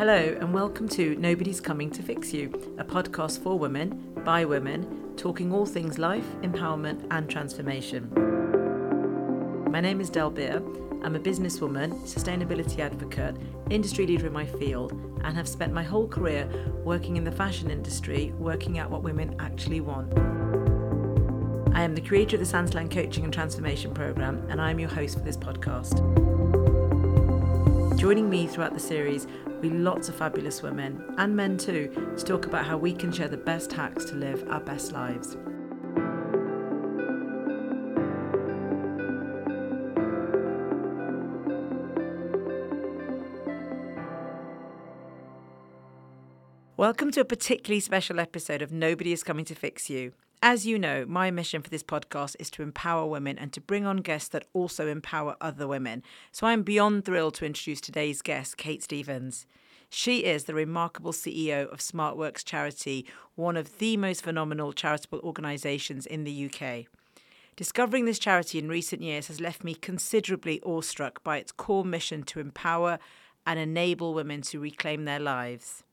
Hello, and welcome to Nobody's Coming to Fix You, a podcast for women, by women, talking all things life, empowerment, and transformation. My name is Dalbir. I'm a businesswoman, sustainability advocate, industry leader in my field, and have spent my whole career working in the fashion industry, working out what women actually want. I am the creator of the Santalan Coaching and Transformation Programme, and I am your host for this podcast. Joining me throughout the series be lots of fabulous women, and men too, to talk about how we can share the best hacks to live our best lives. Welcome to a particularly special episode of Nobody is Coming to Fix You. As you know, my mission for this podcast is to empower women and to bring on guests that also empower other women. So I'm beyond thrilled to introduce today's guest, Kate Stephens. She is the remarkable CEO of SmartWorks Charity, one of the most phenomenal charitable organisations in the UK. Discovering this charity in recent years has left me considerably awestruck by its core mission to empower and enable women to reclaim their lives.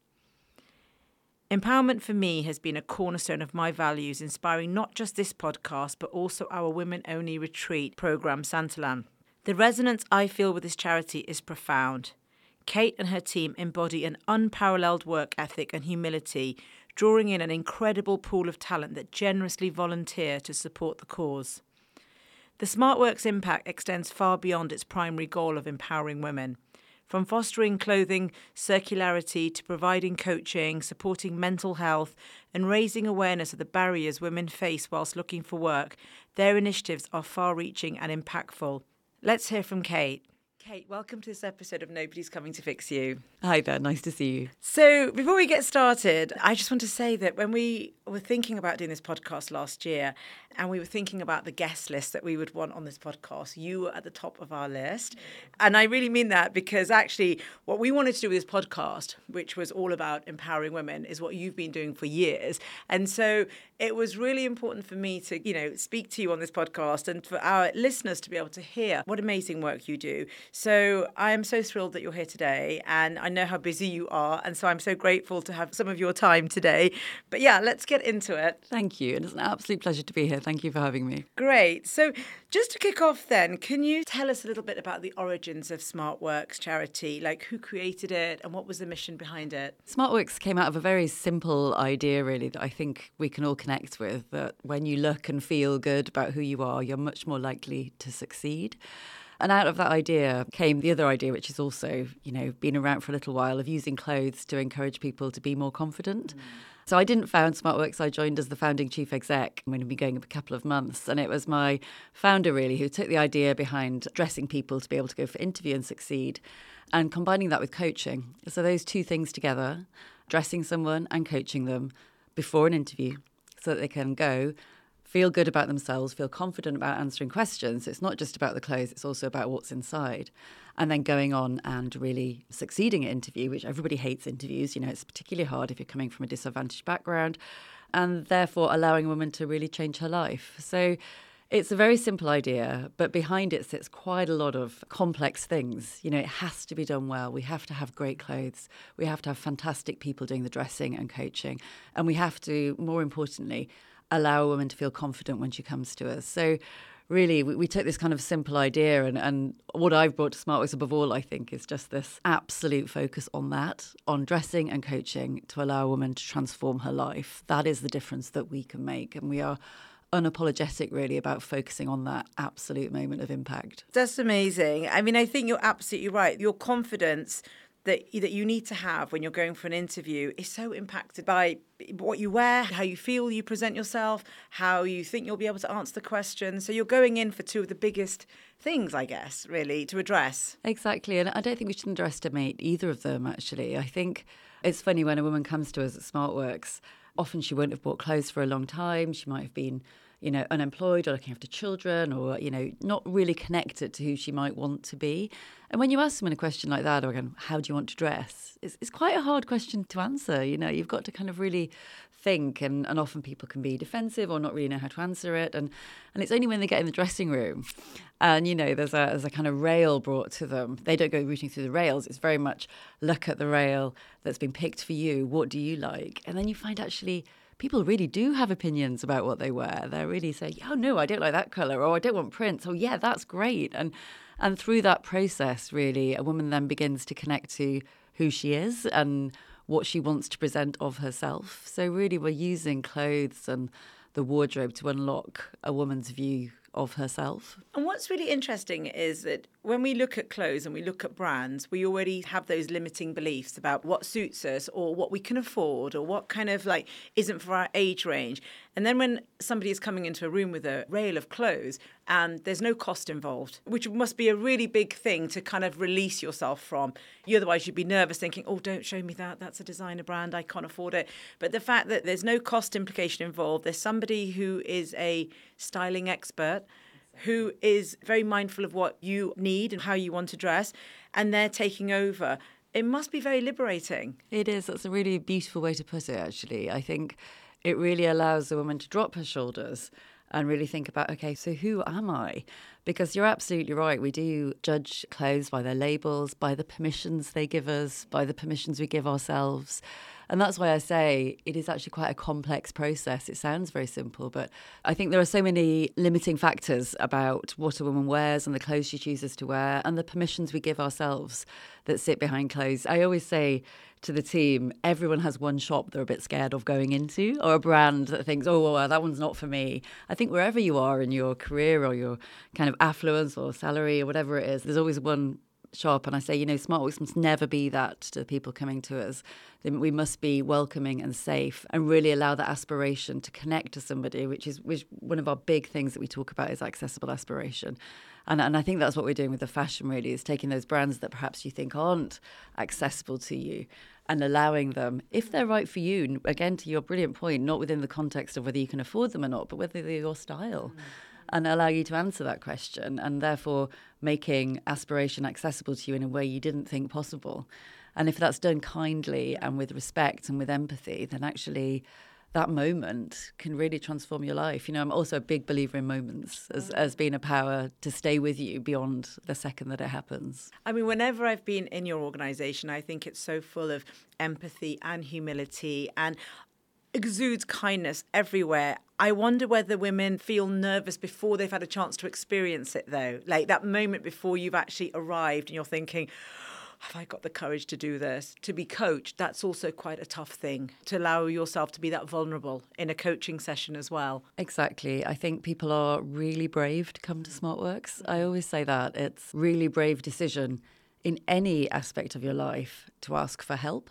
Empowerment for me has been a cornerstone of my values, inspiring not just this podcast, but also our women only retreat program, Santalan. The resonance I feel with this charity is profound. Kate and her team embody an unparalleled work ethic and humility, drawing in an incredible pool of talent that generously volunteer to support the cause. The SmartWorks impact extends far beyond its primary goal of empowering women. From fostering clothing circularity to providing coaching, supporting mental health, and raising awareness of the barriers women face whilst looking for work, their initiatives are far reaching and impactful. Let's hear from Kate. Kate, welcome to this episode of Nobody's Coming to Fix You. Hi there, nice to see you. So, before we get started, I just want to say that when we were thinking about doing this podcast last year and we were thinking about the guest list that we would want on this podcast, you were at the top of our list. And I really mean that because actually, what we wanted to do with this podcast, which was all about empowering women, is what you've been doing for years. And so, it was really important for me to, you know, speak to you on this podcast and for our listeners to be able to hear what amazing work you do. So I am so thrilled that you're here today and I know how busy you are. And so I'm so grateful to have some of your time today. But yeah, let's get into it. Thank you. And it's an absolute pleasure to be here. Thank you for having me. Great. So just to kick off then, can you tell us a little bit about the origins of SmartWorks charity? Like who created it and what was the mission behind it? SmartWorks came out of a very simple idea, really, that I think we can all connect with that when you look and feel good about who you are, you're much more likely to succeed. And out of that idea came the other idea, which is also, you know, been around for a little while of using clothes to encourage people to be more confident. Mm. So I didn't found SmartWorks. I joined as the founding chief exec. I'm going to be going up a couple of months. And it was my founder, really, who took the idea behind dressing people to be able to go for interview and succeed and combining that with coaching. So those two things together, dressing someone and coaching them before an interview so that they can go feel good about themselves, feel confident about answering questions. It's not just about the clothes, it's also about what's inside. And then going on and really succeeding at interview, which everybody hates interviews. You know, it's particularly hard if you're coming from a disadvantaged background, and therefore allowing a woman to really change her life. So it's a very simple idea, but behind it sits quite a lot of complex things. You know, it has to be done well. We have to have great clothes. We have to have fantastic people doing the dressing and coaching. And we have to, more importantly, allow a woman to feel confident when she comes to us. So really we, we, took this kind of simple idea and, and what I've brought to SmartWorks above all, I think, is just this absolute focus on that, on dressing and coaching to allow a woman to transform her life. That is the difference that we can make. And we are unapologetic really about focusing on that absolute moment of impact. That's amazing. I mean, I think you're absolutely right. Your confidence that that you need to have when you're going for an interview is so impacted by what you wear, how you feel you present yourself, how you think you'll be able to answer the question. So you're going in for two of the biggest things, I guess, really, to address. Exactly. And I don't think we should underestimate either of them, actually. I think it's funny when a woman comes to us at SmartWorks, often she won't have bought clothes for a long time. She might have been you know, unemployed or looking after children or, you know, not really connected to who she might want to be. And when you ask someone a question like that, or again, how do you want to dress? It's, it's quite a hard question to answer. You know, you've got to kind of really think and, and often people can be defensive or not really know how to answer it and and it's only when they get in the dressing room and you know there's a there's a kind of rail brought to them they don't go rooting through the rails it's very much look at the rail that's been picked for you what do you like and then you find actually people really do have opinions about what they wear. They're really saying, "Oh no, I don't like that color," or "I don't want prints." Oh yeah, that's great. And and through that process, really, a woman then begins to connect to who she is and what she wants to present of herself. So really, we're using clothes and the wardrobe to unlock a woman's view of herself. And what's really interesting is that when we look at clothes and we look at brands, we already have those limiting beliefs about what suits us or what we can afford or what kind of like isn't for our age range. And then when somebody is coming into a room with a rail of clothes and there's no cost involved, which must be a really big thing to kind of release yourself from. You otherwise you'd be nervous thinking, "Oh, don't show me that. That's a designer brand. I can't afford it." But the fact that there's no cost implication involved, there's somebody who is a styling expert who is very mindful of what you need and how you want to dress, and they're taking over. It must be very liberating. It is. That's a really beautiful way to put it, actually. I think it really allows the woman to drop her shoulders and really think about okay, so who am I? Because you're absolutely right. We do judge clothes by their labels, by the permissions they give us, by the permissions we give ourselves. And that's why I say it is actually quite a complex process. It sounds very simple, but I think there are so many limiting factors about what a woman wears and the clothes she chooses to wear and the permissions we give ourselves that sit behind clothes. I always say to the team, everyone has one shop they're a bit scared of going into or a brand that thinks, oh, well, that one's not for me. I think wherever you are in your career or your kind of affluence or salary or whatever it is, there's always one shop and I say, you know, SmartWorks must never be that to the people coming to us. We must be welcoming and safe and really allow that aspiration to connect to somebody, which is which one of our big things that we talk about is accessible aspiration. And, and I think that's what we're doing with the fashion really is taking those brands that perhaps you think aren't accessible to you and allowing them, if they're right for you, again, to your brilliant point, not within the context of whether you can afford them or not, but whether they're your style. Mm and allow you to answer that question and therefore making aspiration accessible to you in a way you didn't think possible. And if that's done kindly and with respect and with empathy, then actually that moment can really transform your life. You know, I'm also a big believer in moments as, mm. as being a power to stay with you beyond the second that it happens. I mean, whenever I've been in your organization, I think it's so full of empathy and humility and exudes kindness everywhere. I wonder whether women feel nervous before they've had a chance to experience it, though. Like that moment before you've actually arrived and you're thinking, have I got the courage to do this? To be coached, that's also quite a tough thing to allow yourself to be that vulnerable in a coaching session as well. Exactly. I think people are really brave to come to SmartWorks. I mm-hmm. always say that. It's really brave decision in any aspect of your life to ask for help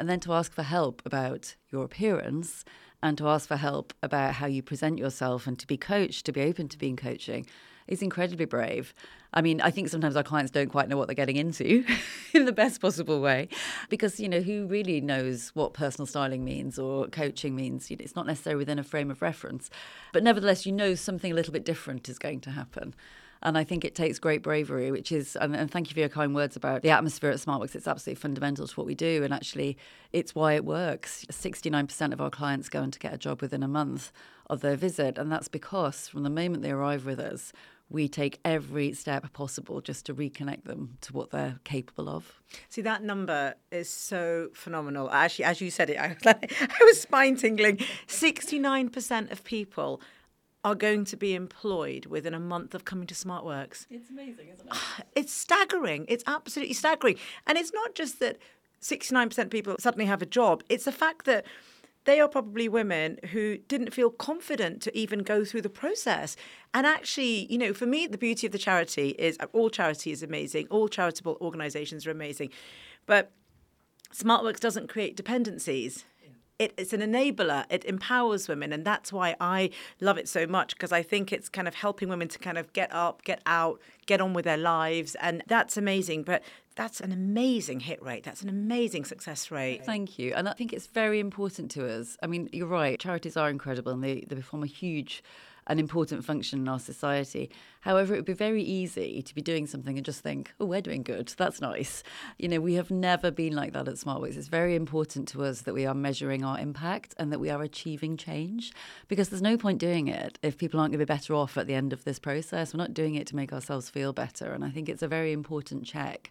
and then to ask for help about your appearance and to ask for help about how you present yourself and to be coached, to be open to being coaching is incredibly brave. I mean, I think sometimes our clients don't quite know what they're getting into in the best possible way because, you know, who really knows what personal styling means or coaching means? It's not necessarily within a frame of reference. But nevertheless, you know something a little bit different is going to happen. And I think it takes great bravery, which is, and, and, thank you for your kind words about the atmosphere at SmartWorks. It's absolutely fundamental to what we do. And actually, it's why it works. 69% of our clients go on to get a job within a month of their visit. And that's because from the moment they arrive with us, we take every step possible just to reconnect them to what they're capable of. See, that number is so phenomenal. Actually, as you said it, I was, like, I was spine tingling. 69% of people are going to be employed within a month of coming to SmartWorks. It's amazing, isn't it? It's staggering. It's absolutely staggering. And it's not just that 69% of people suddenly have a job, it's the fact that they are probably women who didn't feel confident to even go through the process. And actually, you know, for me, the beauty of the charity is uh, all charity is amazing, all charitable organizations are amazing. But SmartWorks doesn't create dependencies it, it's an enabler. It empowers women, and that's why I love it so much because I think it's kind of helping women to kind of get up, get out, get on with their lives, and that's amazing. But that's an amazing hit rate. That's an amazing success rate. Thank you. And I think it's very important to us. I mean, you're right. Charities are incredible and they, they perform a huge an important function in our society. However, it would be very easy to be doing something and just think, oh, we're doing good. That's nice. You know, we have never been like that at SmartWorks. It's very important to us that we are measuring our impact and that we are achieving change because there's no point doing it if people aren't going to be better off at the end of this process. We're not doing it to make ourselves feel better. And I think it's a very important check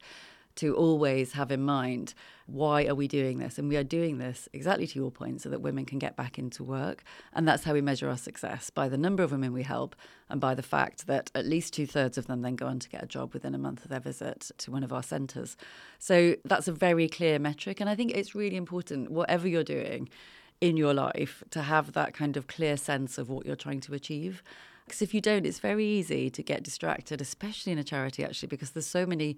to always have in mind why are we doing this? And we are doing this exactly to your point so that women can get back into work. And that's how we measure our success by the number of women we help and by the fact that at least two-thirds of them then go on to get a job within a month of their visit to one of our centres. So that's a very clear metric and i think it's really important whatever you're doing in your life to have that kind of clear sense of what you're trying to achieve because if you don't, it's very easy to get distracted, especially in a charity, actually, because there's so many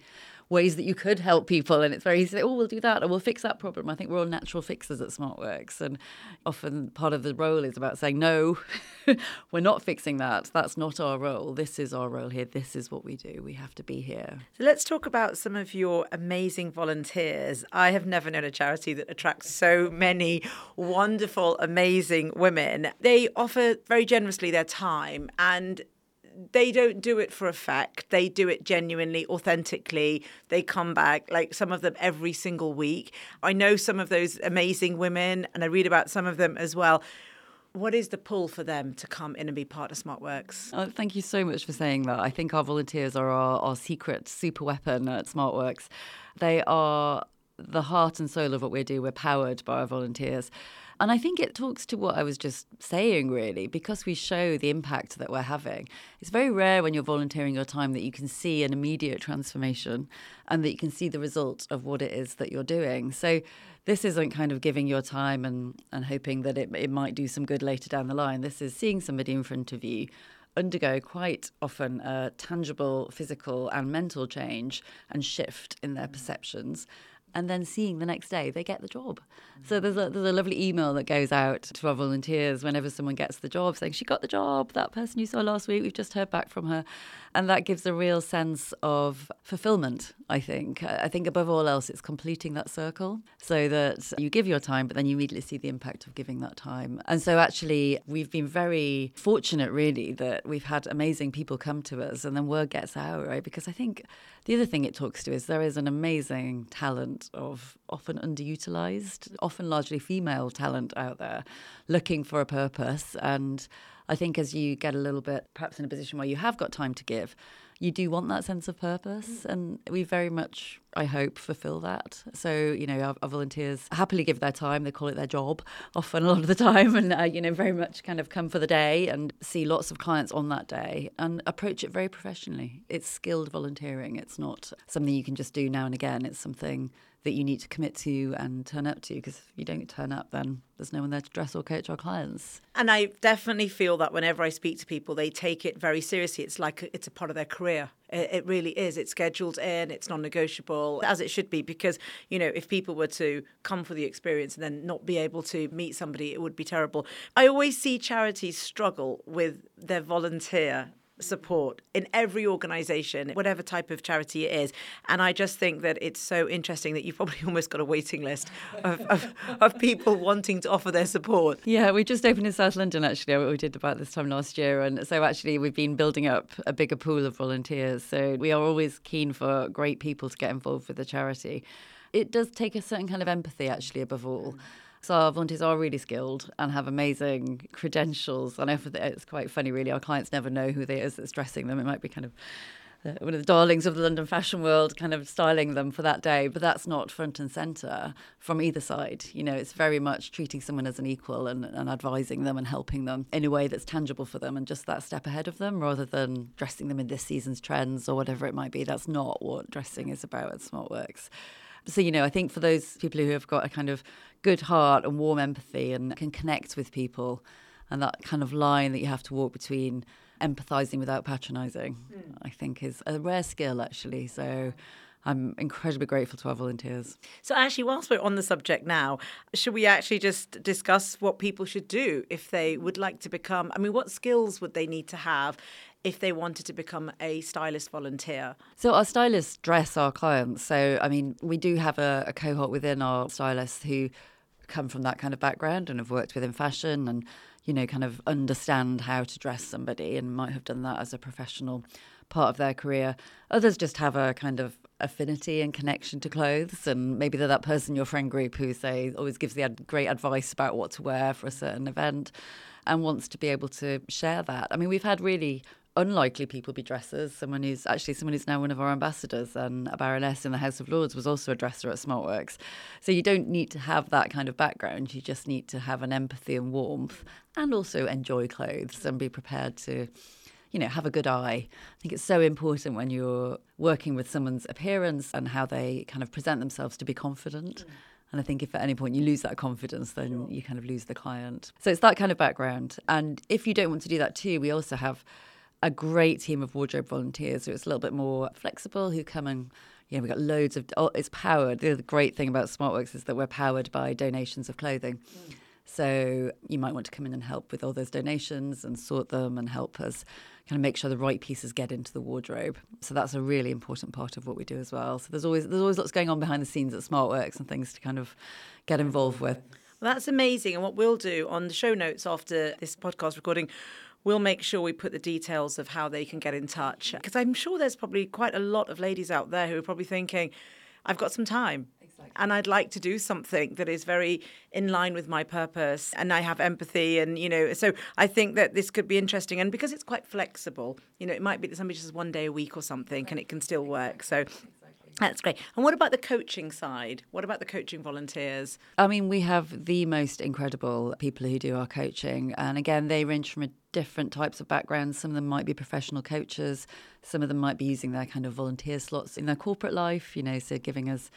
ways that you could help people. And it's very easy to say, oh, we'll do that or we'll fix that problem. I think we're all natural fixers at SmartWorks. And often part of the role is about saying, no, we're not fixing that. That's not our role. This is our role here. This is what we do. We have to be here. So let's talk about some of your amazing volunteers. I have never known a charity that attracts so many wonderful, amazing women. They offer very generously their time and they don't do it for effect. They do it genuinely, authentically. They come back, like some of them every single week. I know some of those amazing women, and I read about some of them as well. What is the pull for them to come in and be part of SmartWorks? Oh, thank you so much for saying that. I think our volunteers are our, our secret super weapon at SmartWorks. They are the heart and soul of what we do. We're powered by our volunteers. And I think it talks to what I was just saying, really, because we show the impact that we're having. It's very rare when you're volunteering your time that you can see an immediate transformation and that you can see the result of what it is that you're doing. So this isn't kind of giving your time and, and hoping that it, it might do some good later down the line. This is seeing somebody in front of you undergo quite often a tangible physical and mental change and shift in their perceptions and then seeing the next day they get the job. So there's a, there's a lovely email that goes out to our volunteers whenever someone gets the job saying, She got the job, that person you saw last week, we've just heard back from her. And that gives a real sense of fulfillment, I think. I think above all else, it's completing that circle so that you give your time, but then you immediately see the impact of giving that time. And so actually, we've been very fortunate, really, that we've had amazing people come to us and then word gets out, right? Because I think the other thing it talks to is there is an amazing talent of often underutilized, often largely female talent out there looking for a purpose. And I think as you get a little bit, perhaps in a position where you have got time to give, you do want that sense of purpose. And we very much, I hope, fulfill that. So, you know, our, our volunteers happily give their time. They call it their job often a lot of the time and, uh, you know, very much kind of come for the day and see lots of clients on that day and approach it very professionally. It's skilled volunteering. It's not something you can just do now and again. It's something that you need to commit to and turn up to because if you don't turn up then there's no one there to dress or coach our clients. And i definitely feel that whenever i speak to people they take it very seriously. It's like it's a part of their career. It, really is. It's scheduled in. It's non-negotiable as it should be because you know if people were to come for the experience and then not be able to meet somebody it would be terrible. I always see charities struggle with their volunteer support in every organization, whatever type of charity it is. And I just think that it's so interesting that you've probably almost got a waiting list of, of, of people wanting to offer their support. Yeah, we just opened in South London actually, we did about this time last year. And so actually, we've been building up a bigger pool of volunteers. So we are always keen for great people to get involved with the charity. It does take a certain kind of empathy, actually, above all. So our volunteers are really skilled and have amazing credentials. And it's quite funny, really. Our clients never know who they is that's dressing them. It might be kind of uh, one of the darlings of the London fashion world, kind of styling them for that day. But that's not front and centre from either side. You know, it's very much treating someone as an equal and, and advising them and helping them in a way that's tangible for them and just that step ahead of them rather than dressing them in this season's trends or whatever it might be. That's not what dressing is about at SmartWorks. So, you know, I think for those people who have got a kind of good heart and warm empathy and can connect with people, and that kind of line that you have to walk between empathizing without patronizing, mm. I think is a rare skill, actually. So, I'm incredibly grateful to our volunteers. So, actually, whilst we're on the subject now, should we actually just discuss what people should do if they would like to become? I mean, what skills would they need to have if they wanted to become a stylist volunteer? So, our stylists dress our clients. So, I mean, we do have a, a cohort within our stylists who come from that kind of background and have worked within fashion and you know, kind of understand how to dress somebody and might have done that as a professional part of their career. Others just have a kind of affinity and connection to clothes, and maybe they're that person in your friend group who say always gives the ad- great advice about what to wear for a certain event, and wants to be able to share that. I mean, we've had really unlikely people be dressers. Someone who's actually someone who's now one of our ambassadors and a baroness in the House of Lords was also a dresser at SmartWorks. So you don't need to have that kind of background. You just need to have an empathy and warmth and also enjoy clothes and be prepared to you know, have a good eye. I think it's so important when you're working with someone's appearance and how they kind of present themselves to be confident. Mm. And I think if at any point you lose that confidence, then sure. you kind of lose the client. So it's that kind of background. And if you don't want to do that too, we also have a great team of wardrobe volunteers who it's a little bit more flexible, who come and yeah, we've got loads of. Oh, it's powered. The great thing about SmartWorks is that we're powered by donations of clothing. Mm. So you might want to come in and help with all those donations and sort them and help us kind of make sure the right pieces get into the wardrobe. So that's a really important part of what we do as well. So there's always there's always lots going on behind the scenes at SmartWorks and things to kind of get involved with. Well, that's amazing. And what we'll do on the show notes after this podcast recording, we'll make sure we put the details of how they can get in touch. Because I'm sure there's probably quite a lot of ladies out there who are probably thinking, I've got some time. Exactly. And I'd like to do something that is very in line with my purpose and I have empathy and you know so I think that this could be interesting and because it's quite flexible you know it might be that somebody just has one day a week or something and it can still work so that's great. And what about the coaching side? What about the coaching volunteers? I mean, we have the most incredible people who do our coaching. And again, they range from different types of backgrounds. Some of them might be professional coaches, some of them might be using their kind of volunteer slots in their corporate life, you know, so giving us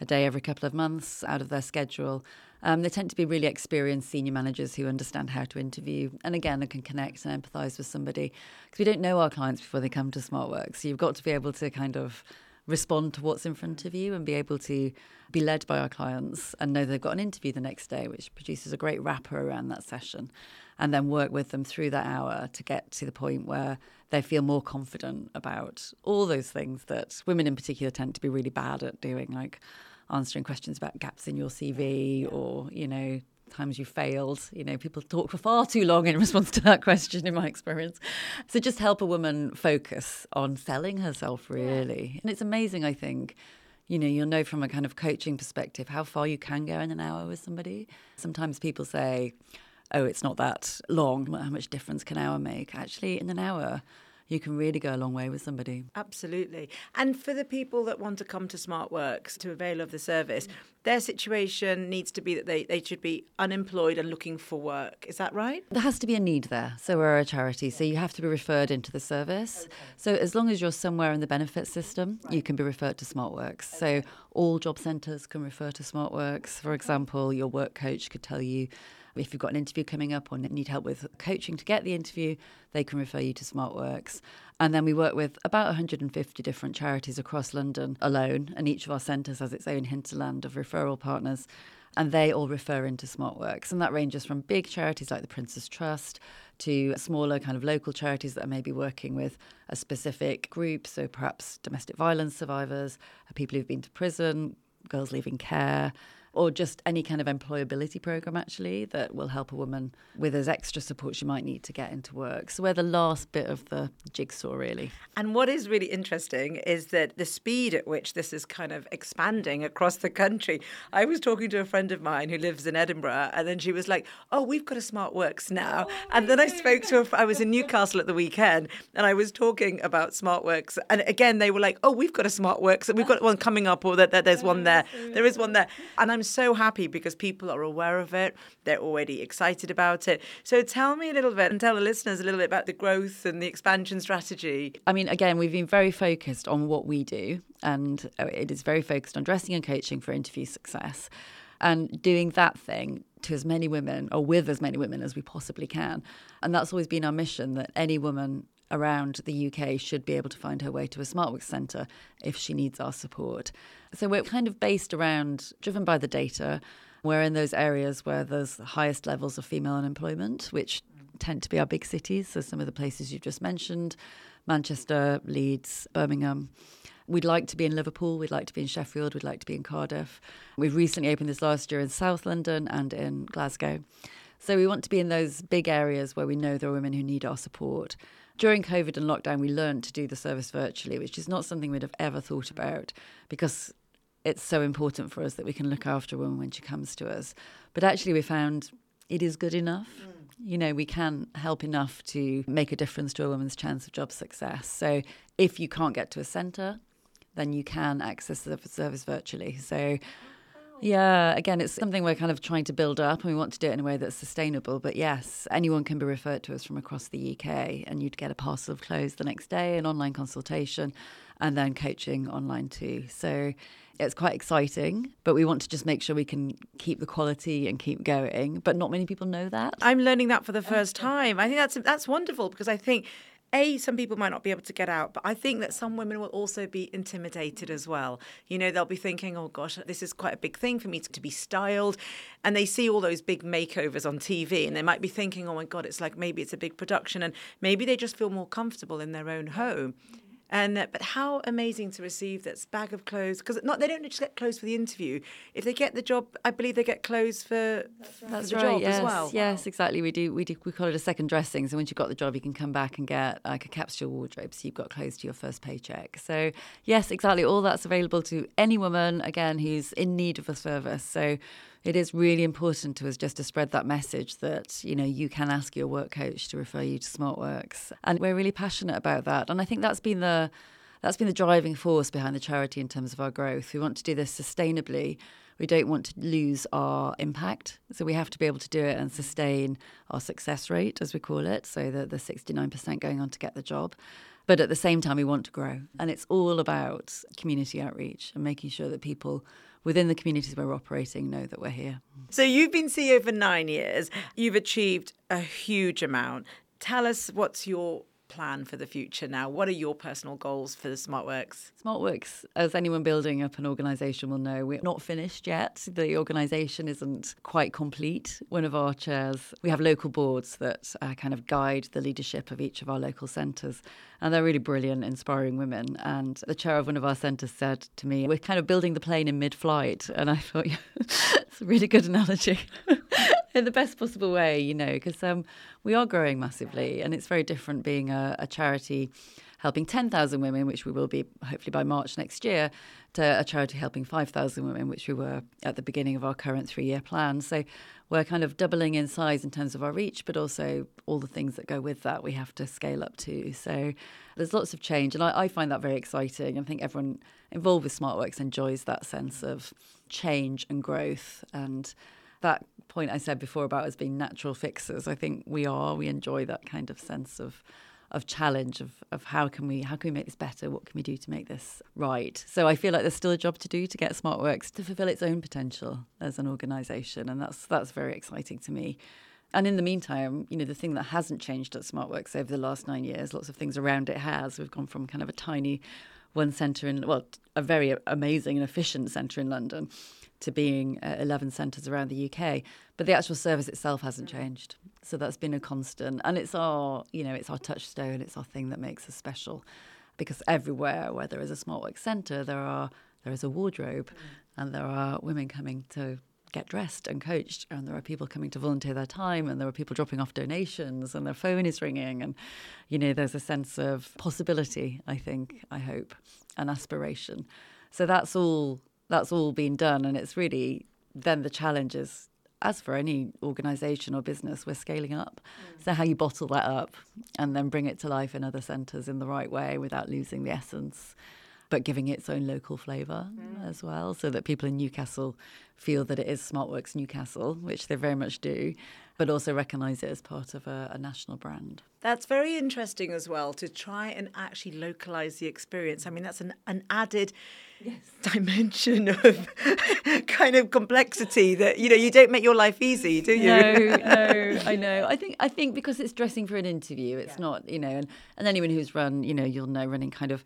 a day every couple of months out of their schedule. Um, they tend to be really experienced senior managers who understand how to interview and again they can connect and empathise with somebody because we don't know our clients before they come to SmartWorks. So you've got to be able to kind of respond to what's in front of you and be able to be led by our clients and know they've got an interview the next day, which produces a great wrapper around that session, and then work with them through that hour to get to the point where they feel more confident about all those things that women in particular tend to be really bad at doing, like answering questions about gaps in your CV or, you know, times you failed. You know, people talk for far too long in response to that question, in my experience. So just help a woman focus on selling herself, really. Yeah. And it's amazing, I think. You know, you'll know from a kind of coaching perspective how far you can go in an hour with somebody. Sometimes people say, oh, it's not that long. How much difference can an hour make? Actually, in an hour, you can really go a long way with somebody. Absolutely. And for the people that want to come to SmartWorks to avail of the service, their situation needs to be that they, they should be unemployed and looking for work. Is that right? There has to be a need there. So we're a charity, so you have to be referred into the service. Okay. So as long as you're somewhere in the benefit system, right. you can be referred to SmartWorks. Okay. So all job centres can refer to SmartWorks. For example, your work coach could tell you if you've got an interview coming up or need help with coaching to get the interview, they can refer you to SmartWorks. And then we work with about 150 different charities across London alone, and each of our centres has its own hinterland of referral partners. And they all refer into SmartWorks. And that ranges from big charities like the Prince's Trust to smaller kind of local charities that are maybe working with a specific group. So perhaps domestic violence survivors, people who've been to prison, girls leaving care, or just any kind of employability program actually that will help a woman with those extra support she might need to get into work. So we're the last bit of the jigsaw really. And what is really interesting is that the speed at which this is kind of expanding across the country. I was talking to a friend of mine who lives in Edinburgh and then she was like, "Oh, we've got a SmartWorks now." Oh, and then I spoke to her I was in Newcastle at the weekend and I was talking about SmartWorks and again they were like, "Oh, we've got a SmartWorks and we've got one coming up or that, that there's oh, one there. There is one there." And I'm so happy because people are aware of it. They're already excited about it. So tell me a little bit and tell the listeners a little bit about the growth and the expansion strategy. I mean, again, we've been very focused on what we do, and uh, it is very focused on dressing and coaching for interview success and doing that thing to as many women or with as many women as we possibly can. And that's always been our mission that any woman around the UK should be able to find her way to a SmartWorks centre if she needs our support. So we're kind of based around, driven by the data. We're in those areas where there's the highest levels of female unemployment, which tend to be our big cities. So some of the places you've just mentioned Manchester, Leeds, Birmingham. We'd like to be in Liverpool, we'd like to be in Sheffield, we'd like to be in Cardiff. We've recently opened this last year in South London and in Glasgow. So we want to be in those big areas where we know there are women who need our support. During COVID and lockdown, we learned to do the service virtually, which is not something we'd have ever thought about because it's so important for us that we can look after a woman when she comes to us. But actually, we found it is good enough. Mm. You know, we can help enough to make a difference to a woman's chance of job success. So if you can't get to a centre, then you can access the service virtually. So yeah, again, it's something we're kind of trying to build up and we want to do it in a way that's sustainable. But yes, anyone can be referred to us from across the UK and you'd get a parcel of clothes the next day, an online consultation, and then coaching online too. So it's quite exciting, but we want to just make sure we can keep the quality and keep going. But not many people know that. I'm learning that for the oh, first time. I think that's that's wonderful because I think a some people might not be able to get out but i think that some women will also be intimidated as well. You know they'll be thinking oh gosh this is quite a big thing for me to, to, be styled. And they see all those big makeovers on tv and they might be thinking oh my god it's like maybe it's a big production. And maybe they just feel more comfortable in their own home and uh, but how amazing to receive this bag of clothes because not they don't just get clothes for the interview. If they get the job, I believe they get clothes for, for That's the right, job yes, as well. Yes, exactly. We do we do we call it a second dressing. So once you've got the job, you can come back and get like a capsule wardrobe, so you've got clothes to your first paycheck. So yes, exactly. All that's available to any woman again who's in need of a service. So it is really important to us just to spread that message that you know you can ask your work coach to refer you to SmartWorks, and we're really passionate about that. And I think that's been the that's been the driving force behind the charity in terms of our growth. We want to do this sustainably. We don't want to lose our impact. So we have to be able to do it and sustain our success rate, as we call it. So the, the 69% going on to get the job. But at the same time, we want to grow. And it's all about community outreach and making sure that people within the communities where we're operating know that we're here. So you've been CEO for nine years. You've achieved a huge amount. Tell us what's your plan for the future now? What are your personal goals for the SmartWorks? SmartWorks, as anyone building up an organisation will know, we're not finished yet. The organisation isn't quite complete. One of our chairs, we have local boards that uh, kind of guide the leadership of each of our local centres. And they're really brilliant, inspiring women. And the chair of one of our centres said to me, We're kind of building the plane in mid flight. And I thought, yeah, it's a really good analogy. in the best possible way, you know, because um, we are growing massively, and it's very different being a, a charity helping 10,000 women, which we will be hopefully by March next year, to a charity helping 5,000 women, which we were at the beginning of our current three year plan. So we're kind of doubling in size in terms of our reach, but also all the things that go with that we have to scale up to. So there's lots of change, and I, I find that very exciting. I think everyone involved with SmartWorks enjoys that sense of change and growth and that point I said before about us being natural fixers, I think we are. We enjoy that kind of sense of of challenge of, of how can we how can we make this better? What can we do to make this right? So I feel like there's still a job to do to get SmartWorks to fulfill its own potential as an organisation, and that's that's very exciting to me. And in the meantime, you know, the thing that hasn't changed at SmartWorks over the last nine years, lots of things around it has. We've gone from kind of a tiny one centre in, well, a very amazing and efficient centre in London to being uh, 11 centres around the UK. But the actual service itself hasn't changed. So that's been a constant. And it's our, you know, it's our touchstone, it's our thing that makes us special. Because everywhere where there is a SmartWorks centre, there are there is a wardrobe mm. and there are women coming to get dressed and coached and there are people coming to volunteer their time and there are people dropping off donations and their phone is ringing and you know there's a sense of possibility i think i hope and aspiration so that's all that's all been done. And it's really then the challenge is, as for any organisation or business, we're scaling up. Mm. So, how you bottle that up and then bring it to life in other centres in the right way without losing the essence, but giving its own local flavour mm. as well, so that people in Newcastle feel that it is SmartWorks Newcastle, which they very much do, but also recognise it as part of a, a, national brand. That's very interesting as well to try and actually localise the experience. I mean, that's an, an added yes. dimension of kind of complexity that you know you don't make your life easy, do you? No, no, I know. I think I think because it's dressing for an interview, it's yeah. not you know, and, and anyone who's run, you know, you'll know running kind of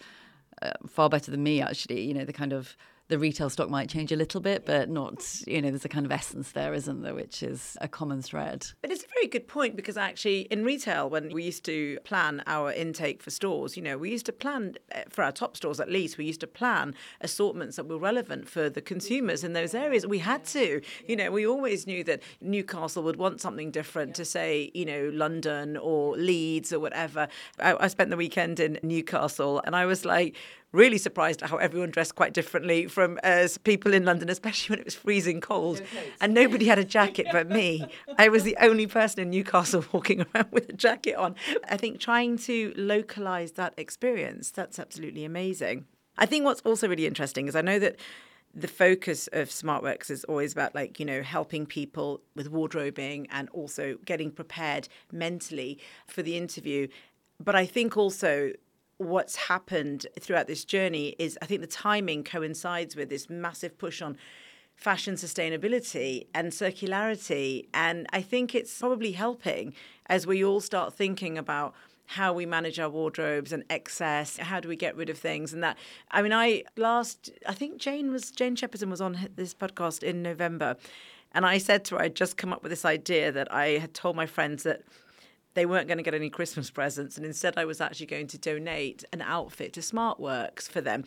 uh, far better than me actually. You know, the kind of the retail stock might change a little bit, but not, you know, there's a kind of essence there, isn't there, which is a common thread. But it's a very good point because actually in retail, when we used to plan our intake for stores, you know, we used to plan eh, for our top stores at least, we used to plan assortments that were relevant for the consumers in those areas. We had to, you know, we always knew that Newcastle would want something different to say, you know, London or Leeds or whatever. I, I spent the weekend in Newcastle and I was like, really surprised at how everyone dressed quite differently from as people in London, especially when it was freezing cold. And nobody had a jacket but me. I was the only person in Newcastle walking around with a jacket on. I think trying to localize that experience, that's absolutely amazing. I think what's also really interesting is I know that the focus of SmartWorks is always about like you know helping people with wardrobing and also getting prepared mentally for the interview but i think also what's happened throughout this journey is I think the timing coincides with this massive push on fashion sustainability and circularity. And I think it's probably helping as we all start thinking about how we manage our wardrobes and excess how do we get rid of things and that i mean i last i think jane was jane shepherdson was on this podcast in november and i said to her i'd just come up with this idea that i had told my friends that they weren't going to get any Christmas presents, and instead I was actually going to donate an outfit to SmartWorks for them.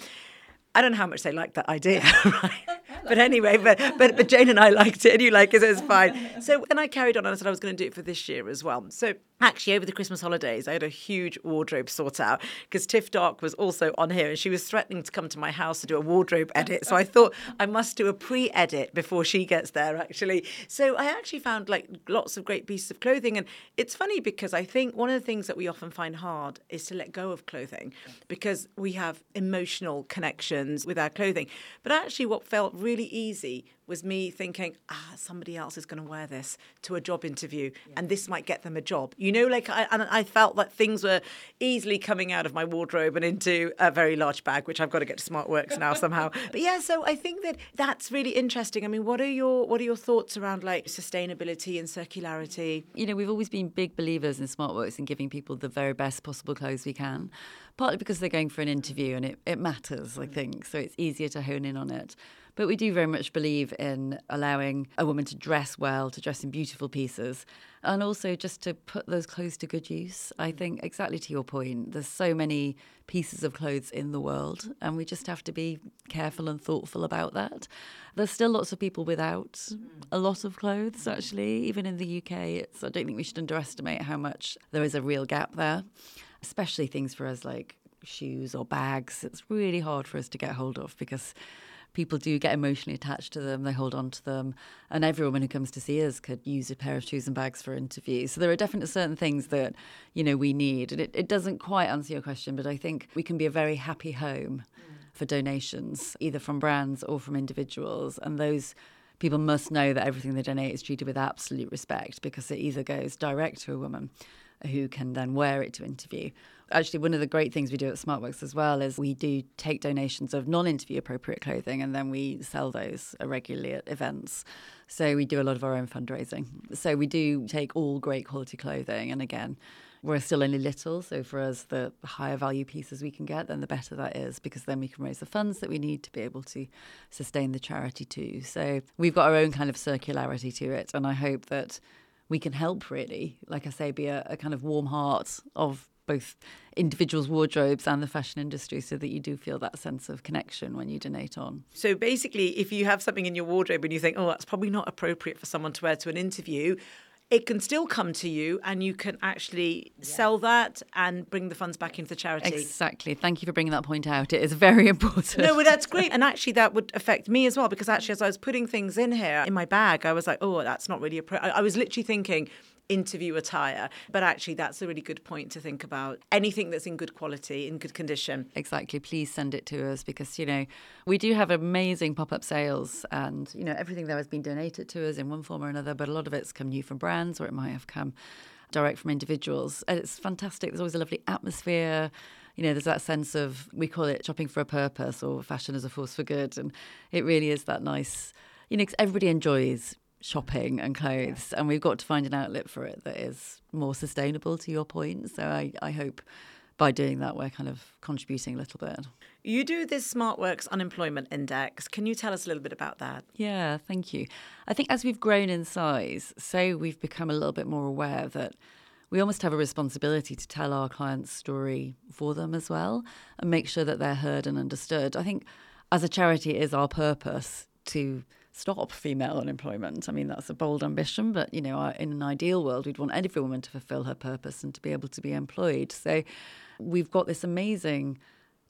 I don't know how much they liked that idea, right? but anyway, but, but but Jane and I liked it, and you like it, so it's fine. So and I carried on and I said I was going to do it for this year as well. So actually, over the Christmas holidays, I had a huge wardrobe sort out because Tiff Dark was also on here, and she was threatening to come to my house to do a wardrobe edit. So I thought I must do a pre-edit before she gets there, actually. So I actually found like lots of great pieces of clothing, and it's funny because I think one of the things that we often find hard is to let go of clothing because we have emotional connections with our clothing. But actually, what felt really easy was me thinking, ah, somebody else is going to wear this to a job interview yeah. and this might get them a job. You know, like, I, and I felt that things were easily coming out of my wardrobe and into a very large bag, which I've got to get to SmartWorks now somehow. But yeah, so I think that that's really interesting. I mean, what are your what are your thoughts around like sustainability and circularity? You know, we've always been big believers in SmartWorks and giving people the very best possible clothes we can, partly because they're going for an interview and it, it matters, I think. So it's easier to hone in on it. But we do very much believe in allowing a woman to dress well, to dress in beautiful pieces, and also just to put those clothes to good use. I think, exactly to your point, there's so many pieces of clothes in the world, and we just have to be careful and thoughtful about that. There's still lots of people without a lot of clothes, actually, even in the UK. It's, I don't think we should underestimate how much there is a real gap there, especially things for us like shoes or bags. It's really hard for us to get hold of because people do get emotionally attached to them, they hold on to them. And every woman who comes to see us could use a pair of shoes and bags for interviews. So there are definitely certain things that, you know, we need. And it, it doesn't quite answer your question, but I think we can be a very happy home mm. for donations, either from brands or from individuals. And those people must know that everything they donate is treated with absolute respect because it either goes direct to a woman who can then wear it to interview actually one of the great things we do at SmartWorks as well is we do take donations of non-interview appropriate clothing and then we sell those regularly at events. So we do a lot of our own fundraising. So we do take all great quality clothing and again we're still only little, so for us, the higher value pieces we can get, then the better that is, because then we can raise the funds that we need to be able to sustain the charity too. So we've got our own kind of circularity to it, and I hope that we can help really, like I say, be a, a kind of warm heart of both individuals' wardrobes and the fashion industry so that you do feel that sense of connection when you donate on. So basically, if you have something in your wardrobe and you think, oh, that's probably not appropriate for someone to wear to an interview, it can still come to you and you can actually yeah. sell that and bring the funds back into the charity. Exactly. Thank you for bringing that point out. It is very important. No, well, that's great. And actually, that would affect me as well because actually, as I was putting things in here in my bag, I was like, oh, that's not really appropriate. I was literally thinking, interview attire. But actually, that's a really good point to think about. Anything that's in good quality, in good condition. Exactly. Please send it to us because, you know, we do have amazing pop up sales and, you know, everything there has been donated to us in one form or another, but a lot of it's come new from brands or it might have come direct from individuals. And it's fantastic. There's always a lovely atmosphere you know, there's that sense of we call it shopping for a purpose or fashion as a force for good, and it really is that nice. You know, everybody enjoys shopping and clothes, and we've got to find an outlet for it that is more sustainable. To your point, so I, I hope by doing that, we're kind of contributing a little bit. You do this SmartWorks Unemployment Index. Can you tell us a little bit about that? Yeah, thank you. I think as we've grown in size, so we've become a little bit more aware that we almost have a responsibility to tell our clients' story for them as well and make sure that they're heard and understood. I think as a charity, it is our purpose to stop female unemployment. I mean, that's a bold ambition, but you know, in an ideal world, we'd want every woman to fulfill her purpose and to be able to be employed. So we've got this amazing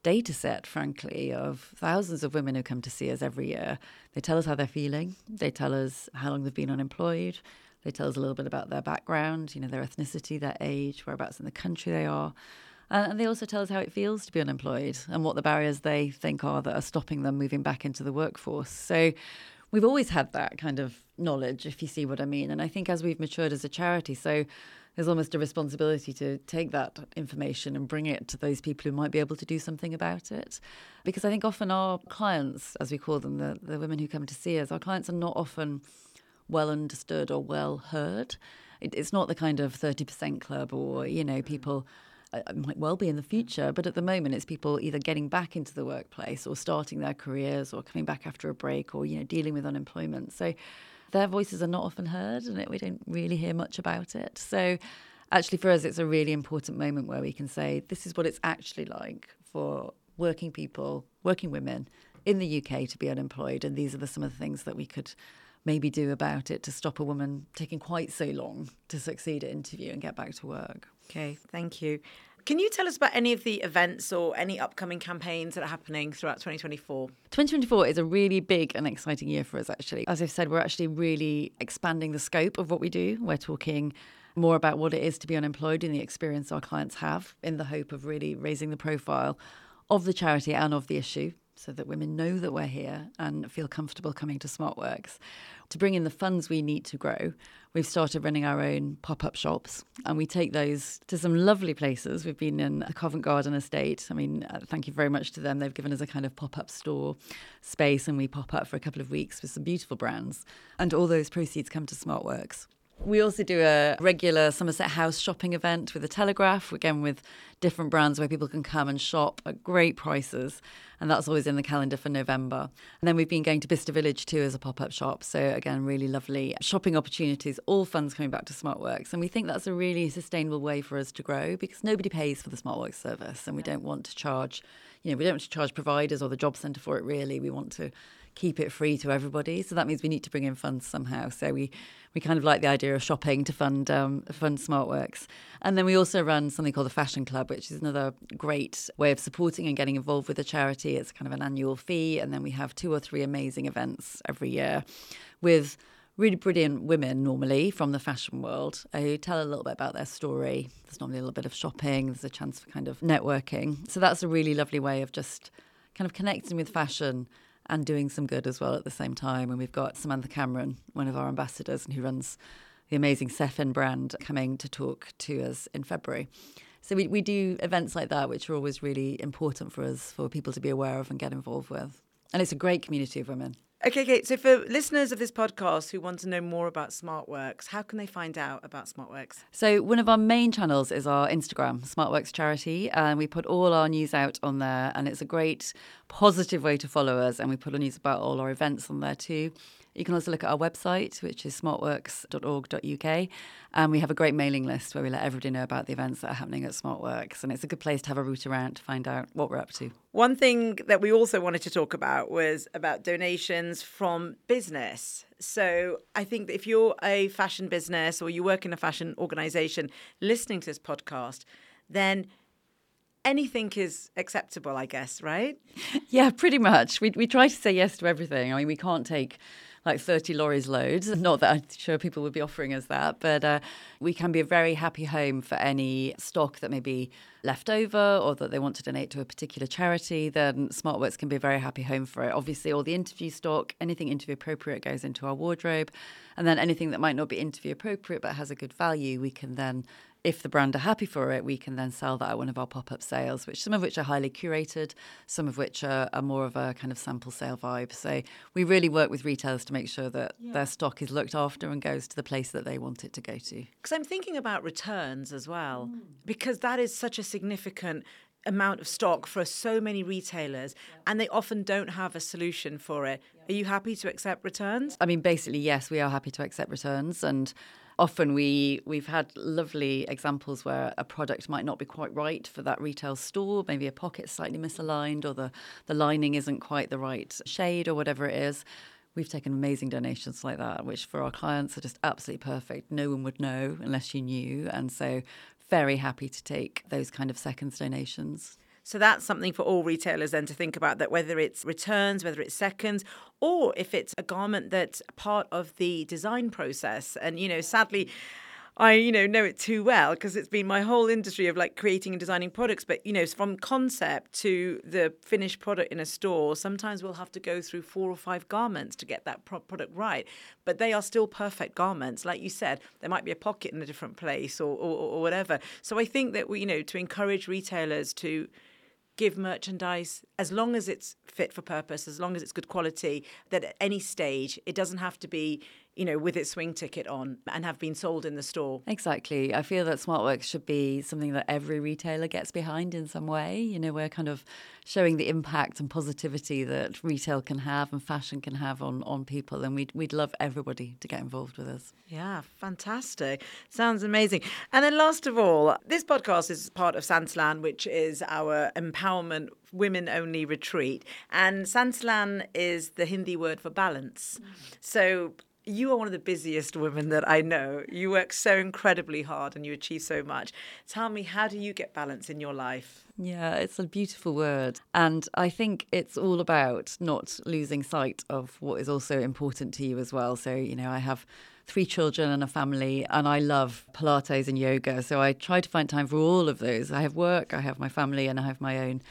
data set, frankly, of thousands of women who come to see us every year. They tell us how they're feeling, they tell us how long they've been unemployed, they tell us a little bit about their background, you know, their ethnicity, their age, whereabouts in the country they are. And they also tell us how it feels to be unemployed and what the barriers they think are that are stopping them moving back into the workforce. So we've always had that kind of knowledge, if you see what I mean. And I think as we've matured as a charity, so there's almost a responsibility to take that information and bring it to those people who might be able to do something about it. Because I think often our clients, as we call them, the, the women who come to see us, our clients are not often well understood or well heard. It, it's not the kind of 30% club or, you know, people uh, might well be in the future, but at the moment it's people either getting back into the workplace or starting their careers or coming back after a break or, you know, dealing with unemployment. So their voices are not often heard and we don't really hear much about it. So actually for us it's a really important moment where we can say this is what it's actually like for working people, working women in the UK to be unemployed and these are the, some of the things that we could maybe do about it to stop a woman taking quite so long to succeed at interview and get back to work. Okay, thank you. Can you tell us about any of the events or any upcoming campaigns that are happening throughout 2024? 2024 is a really big and exciting year for us, actually. As I've said, we're actually really expanding the scope of what we do. We're talking more about what it is to be unemployed and the experience our clients have in the hope of really raising the profile of the charity and of the issue so that women know that we're here and feel comfortable coming to SmartWorks. To bring in the funds we need to grow, we've started running our own pop up shops and we take those to some lovely places. We've been in the Covent Garden estate. I mean, uh, thank you very much to them. They've given us a kind of pop up store space and we pop up for a couple of weeks with some beautiful brands. And all those proceeds come to SmartWorks. We also do a regular Somerset House shopping event with the Telegraph, again with different brands where people can come and shop at great prices. And that's always in the calendar for November. And then we've been going to Bicester Village too as a pop up shop. So, again, really lovely shopping opportunities, all funds coming back to SmartWorks. And we think that's a really sustainable way for us to grow because nobody pays for the SmartWorks service. And we don't want to charge, you know, we don't want to charge providers or the job centre for it really. We want to keep it free to everybody. So that means we need to bring in funds somehow. So we we kind of like the idea of shopping to fund um, fund SmartWorks. And then we also run something called the Fashion Club, which is another great way of supporting and getting involved with the charity. It's kind of an annual fee, and then we have two or three amazing events every year with really brilliant women normally from the fashion world who tell a little bit about their story. There's normally a little bit of shopping, there's a chance for kind of networking. So that's a really lovely way of just kind of connecting with fashion and doing some good as well at the same time. And we've got Samantha Cameron, one of our ambassadors, and who runs the amazing Cefinn brand, coming to talk to us in February. So we, we do events like that, which are always really important for us, for people to be aware of and get involved with. And it's a great community of women. Okay, okay. So for listeners of this podcast who want to know more about SmartWorks, how can they find out about SmartWorks? So one of our main channels is our Instagram, SmartWorks Charity, and we put all our news out on there, and it's a great positive way to follow us. And we put a news about all our events on there too. You can also look at our website, which is smartworks.org.uk. And we have a great mailing list where we let everybody know about the events that are happening at SmartWorks. And it's a good place to have a route around to find out what we're up to. One thing that we also wanted to talk about was about donations from business. So I think that if you're a fashion business or you work in a fashion organization listening to this podcast, then anything is acceptable, I guess, right? Yeah, pretty much. We, we try to say yes to everything. I mean, we can't take like 30 lorries loads. Not that I'm sure people would be offering us that, but uh, we can be a very happy home for any stock that may be left over or that they want to donate to a particular charity. Then SmartWorks can be a very happy home for it. Obviously, all the interview stock, anything interview appropriate goes into our wardrobe. And then anything that might not be interview appropriate but has a good value, we can then if the brand are happy for it, we can then sell that at one of our pop up sales, which some of which are highly curated, some of which are, are, more of a kind of sample sale vibe. So we really work with retailers to make sure that yeah. their stock is looked after and goes to the place that they want it to go to. Because I'm thinking about returns as well, mm. because that is such a significant amount of stock for so many retailers yeah. and they often don't have a solution for it. Yeah. Are you happy to accept returns? I mean basically yes, we are happy to accept returns and often we we've had lovely examples where a product might not be quite right for that retail store. Maybe a pocket slightly misaligned or the the lining isn't quite the right shade or whatever it is. We've taken amazing donations like that which for our clients are just absolutely perfect. No one would know unless you knew. And so very happy to take those kind of seconds donations so that's something for all retailers then to think about that whether it's returns, whether it's seconds, or if it's a garment that's part of the design process. And, you know, sadly, I, you know, know it too well because it's been my whole industry of like creating and designing products. But, you know, from concept to the finished product in a store, sometimes we'll have to go through four or five garments to get that product right. But they are still perfect garments. Like you said, there might be a pocket in a different place or, or, or whatever. So I think that we, you know, to encourage retailers to, give merchandise as long as it's fit for purpose, as long as it's good quality, that at any stage it doesn't have to be you know, with its swing ticket on and have been sold in the store. Exactly. I feel that SmartWorks should be something that every retailer gets behind in some way. You know, we're kind of showing the impact and positivity that retail can have and fashion can have on, on people. And we'd, we'd love everybody to get involved with us. Yeah, fantastic. Sounds amazing. And then last of all, this podcast is part of Santalan, which is our empowerment women only retreat. And Santalan is the Hindi word for balance. So you are one of the busiest women that I know. You work so incredibly hard and you achieve so much. Tell me, how do you get balance in your life? Yeah, it's a beautiful word. And I think it's all about not losing sight of what is also important to you as well. So, you know, I have three children and a family, and I love Pilates and yoga. So I try to find time for all of those. I have work, I have my family, and I have my own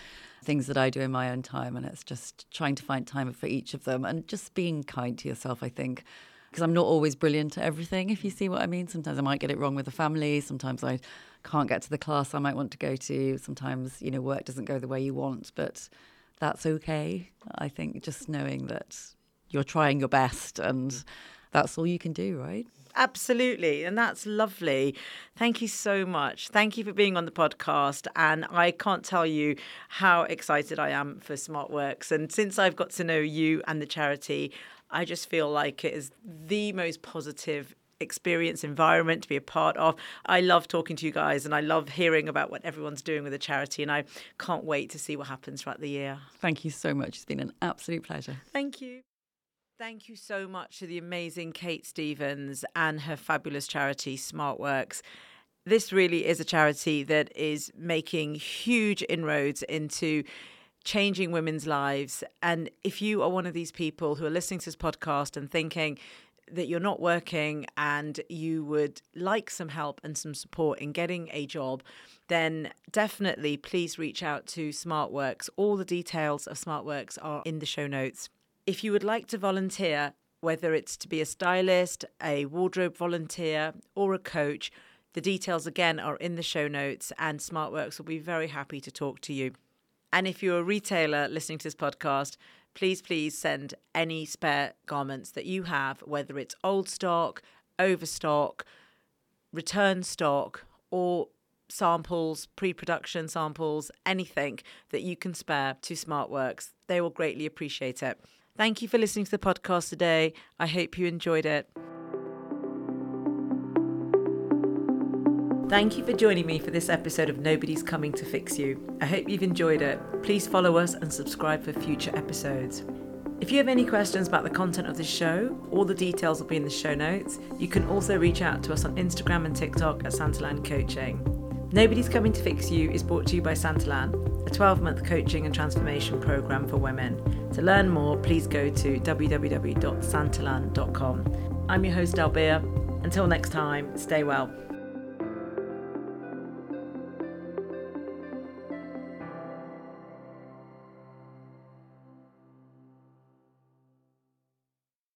things that I do in my own time. And it's just trying to find time for each of them and just being kind to yourself, I think because I'm not always brilliant at everything, if you see what I mean. Sometimes I might get it wrong with the family. Sometimes I can't get to the class I might want to go to. Sometimes, you know, work doesn't go the way you want, but that's okay. I think just knowing that you're trying your best and that's all you can do, right? Absolutely. And that's lovely. Thank you so much. Thank you for being on the podcast. And I can't tell you how excited I am for SmartWorks. And since I've got to know you and the charity, I just feel like it is the most positive experience environment to be a part of. I love talking to you guys and I love hearing about what everyone's doing with the charity and I can't wait to see what happens throughout the year. Thank you so much. It's been an absolute pleasure. Thank you. Thank you so much to the amazing Kate Stephens and her fabulous charity SmartWorks. This really is a charity that is making huge inroads into changing women's lives. And if you are one of these people who are listening to this podcast and thinking that you're not working and you would like some help and some support in getting a job, then definitely please reach out to SmartWorks. All the details of SmartWorks are in the show notes. If you would like to volunteer, whether it's to be a stylist, a wardrobe volunteer, or a coach, the details again are in the show notes, and SmartWorks will be very happy to talk to you. And if you're a retailer listening to this podcast, please, please send any spare garments that you have, whether it's old stock, overstock, return stock, or samples, pre production samples, anything that you can spare to SmartWorks. They will greatly appreciate it. Thank you for listening to the podcast today. I hope you enjoyed it. Thank you for joining me for this episode of Nobody's Coming to Fix You. I hope you've enjoyed it. Please follow us and subscribe for future episodes. If you have any questions about the content of this show, all the details will be in the show notes. You can also reach out to us on Instagram and TikTok at Santalan Coaching. Nobody's Coming to Fix You is brought to you by Santalan, a 12 month coaching and transformation program for women. To learn more, please go to www.santalan.com. I'm your host, Dalbir. Until next time, stay well.